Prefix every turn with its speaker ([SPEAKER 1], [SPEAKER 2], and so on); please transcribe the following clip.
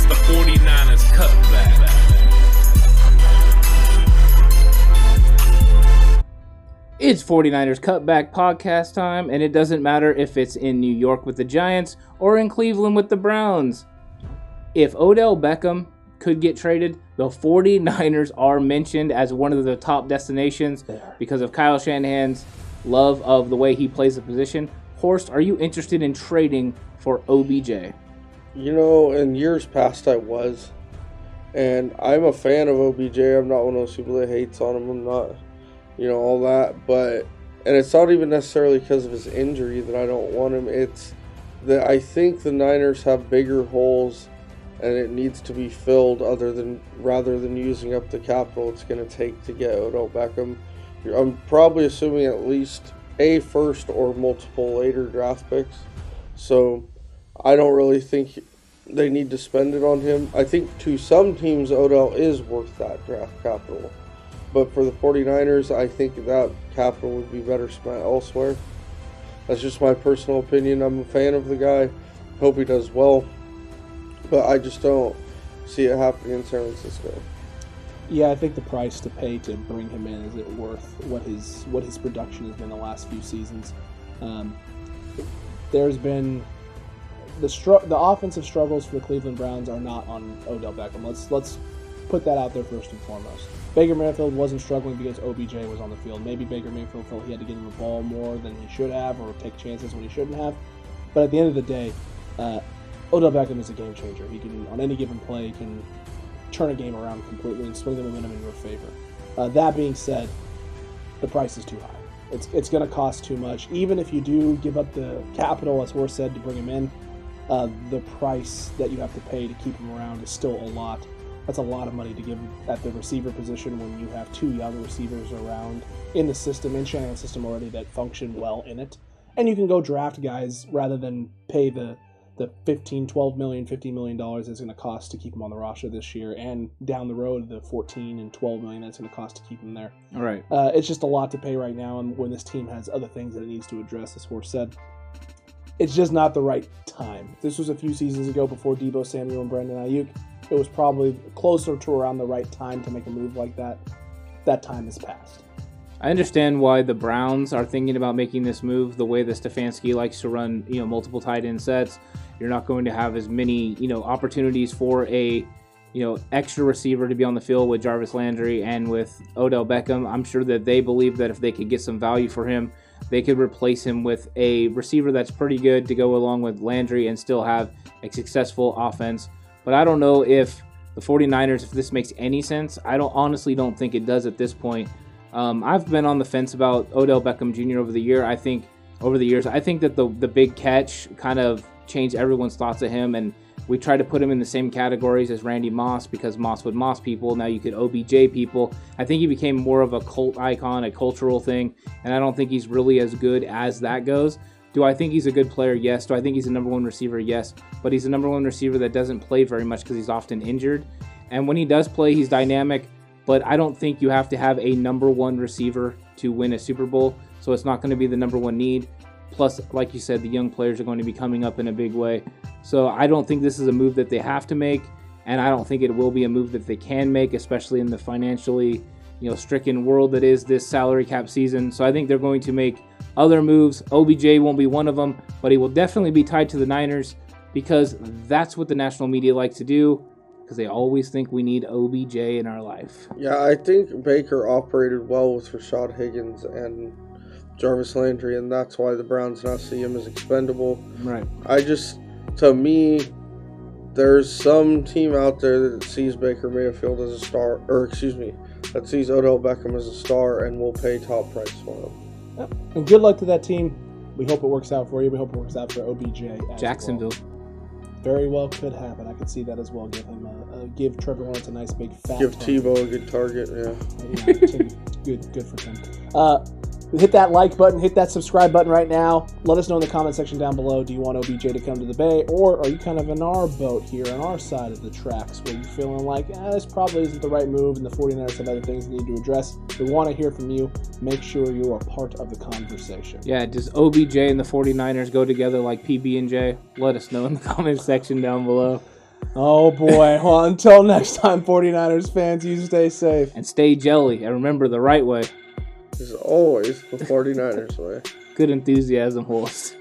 [SPEAKER 1] It's the 49ers cutback.
[SPEAKER 2] It's 49ers Cutback podcast time, and it doesn't matter if it's in New York with the Giants or in Cleveland with the Browns. If Odell Beckham could get traded, the 49ers are mentioned as one of the top destinations because of Kyle Shanahan's love of the way he plays the position. Horst, are you interested in trading for OBJ?
[SPEAKER 3] You know, in years past I was. And I'm a fan of OBJ. I'm not one of those people that hates on him. I'm not, you know, all that. But, and it's not even necessarily because of his injury that I don't want him. It's that I think the Niners have bigger holes and it needs to be filled other than rather than using up the capital it's going to take to get Odell Beckham. I'm probably assuming at least a first or multiple later draft picks. So I don't really think they need to spend it on him. I think to some teams, Odell is worth that draft capital. But for the 49ers, I think that capital would be better spent elsewhere. That's just my personal opinion. I'm a fan of the guy. Hope he does well. But I just don't see it happening in San Francisco.
[SPEAKER 4] Yeah, I think the price to pay to bring him in is it worth what his what his production has been the last few seasons. Um, there's been the str- the offensive struggles for the Cleveland Browns are not on Odell Beckham. Let's let's put that out there first and foremost. Baker Mayfield wasn't struggling because OBJ was on the field. Maybe Baker Mayfield felt he had to get him the ball more than he should have, or take chances when he shouldn't have. But at the end of the day, uh, Odell Beckham is a game changer. He can, on any given play, can turn a game around completely and swing the momentum in your favor. Uh, that being said, the price is too high. It's it's going to cost too much. Even if you do give up the capital, as Horst said, to bring him in, uh, the price that you have to pay to keep him around is still a lot. That's a lot of money to give at the receiver position when you have two young receivers around in the system, in Shanahan's system already that function well in it. And you can go draft guys rather than pay the the 15 12 million 15 million dollars is going to cost to keep him on the roster this year and down the road the 14 and 12 million that's going to cost to keep him there
[SPEAKER 2] All right.
[SPEAKER 4] uh, it's just a lot to pay right now and when this team has other things that it needs to address as Horst said it's just not the right time this was a few seasons ago before Deebo Samuel and Brandon Aiyuk it was probably closer to around the right time to make a move like that that time has passed
[SPEAKER 2] I understand why the Browns are thinking about making this move. The way that Stefanski likes to run, you know, multiple tight end sets, you're not going to have as many, you know, opportunities for a, you know, extra receiver to be on the field with Jarvis Landry and with Odell Beckham. I'm sure that they believe that if they could get some value for him, they could replace him with a receiver that's pretty good to go along with Landry and still have a successful offense. But I don't know if the 49ers, if this makes any sense. I don't honestly don't think it does at this point. Um, I've been on the fence about Odell Beckham Jr. over the year. I think over the years, I think that the the big catch kind of changed everyone's thoughts of him, and we tried to put him in the same categories as Randy Moss because Moss would Moss people. Now you could OBJ people. I think he became more of a cult icon, a cultural thing, and I don't think he's really as good as that goes. Do I think he's a good player? Yes. Do I think he's a number one receiver? Yes. But he's a number one receiver that doesn't play very much because he's often injured. And when he does play, he's dynamic but I don't think you have to have a number one receiver to win a Super Bowl. So it's not going to be the number one need. Plus, like you said, the young players are going to be coming up in a big way. So I don't think this is a move that they have to make, and I don't think it will be a move that they can make, especially in the financially, you know, stricken world that is this salary cap season. So I think they're going to make other moves. OBJ won't be one of them, but he will definitely be tied to the Niners because that's what the national media like to do because they always think we need OBJ in our life.
[SPEAKER 3] Yeah, I think Baker operated well with Rashad Higgins and Jarvis Landry, and that's why the Browns now see him as expendable.
[SPEAKER 2] Right.
[SPEAKER 3] I just, to me, there's some team out there that sees Baker Mayfield as a star, or excuse me, that sees Odell Beckham as a star and will pay top price for him.
[SPEAKER 4] and good luck to that team we hope it works out for you we hope it works out for OBJ as well.
[SPEAKER 2] Jacksonville.
[SPEAKER 4] very well could happen. I could see that as well. Give him a, a give Trevor Lawrence a nice big fat.
[SPEAKER 3] Give
[SPEAKER 4] target.
[SPEAKER 3] Tebow a good target, yeah.
[SPEAKER 4] Yeah, good, good for Tim. Uh, hit that like button, hit that subscribe button right now. Let us know in the comment section down below. Do you want OBJ to come to the Bay, or are you kind of in our boat here on our side of the tracks, where you're feeling like eh, this probably isn't the right move, and the 49ers have other things they need to address? We want to hear from you. Make sure you are part of the conversation.
[SPEAKER 2] Yeah, does OBJ and the 49ers go together like PB and J? Let us know in the comment section down below.
[SPEAKER 4] Oh boy. Well, until next time, 49ers fans, you stay safe.
[SPEAKER 2] And stay jelly. And remember the right way.
[SPEAKER 3] Is always the 49ers way.
[SPEAKER 2] Good enthusiasm, horse.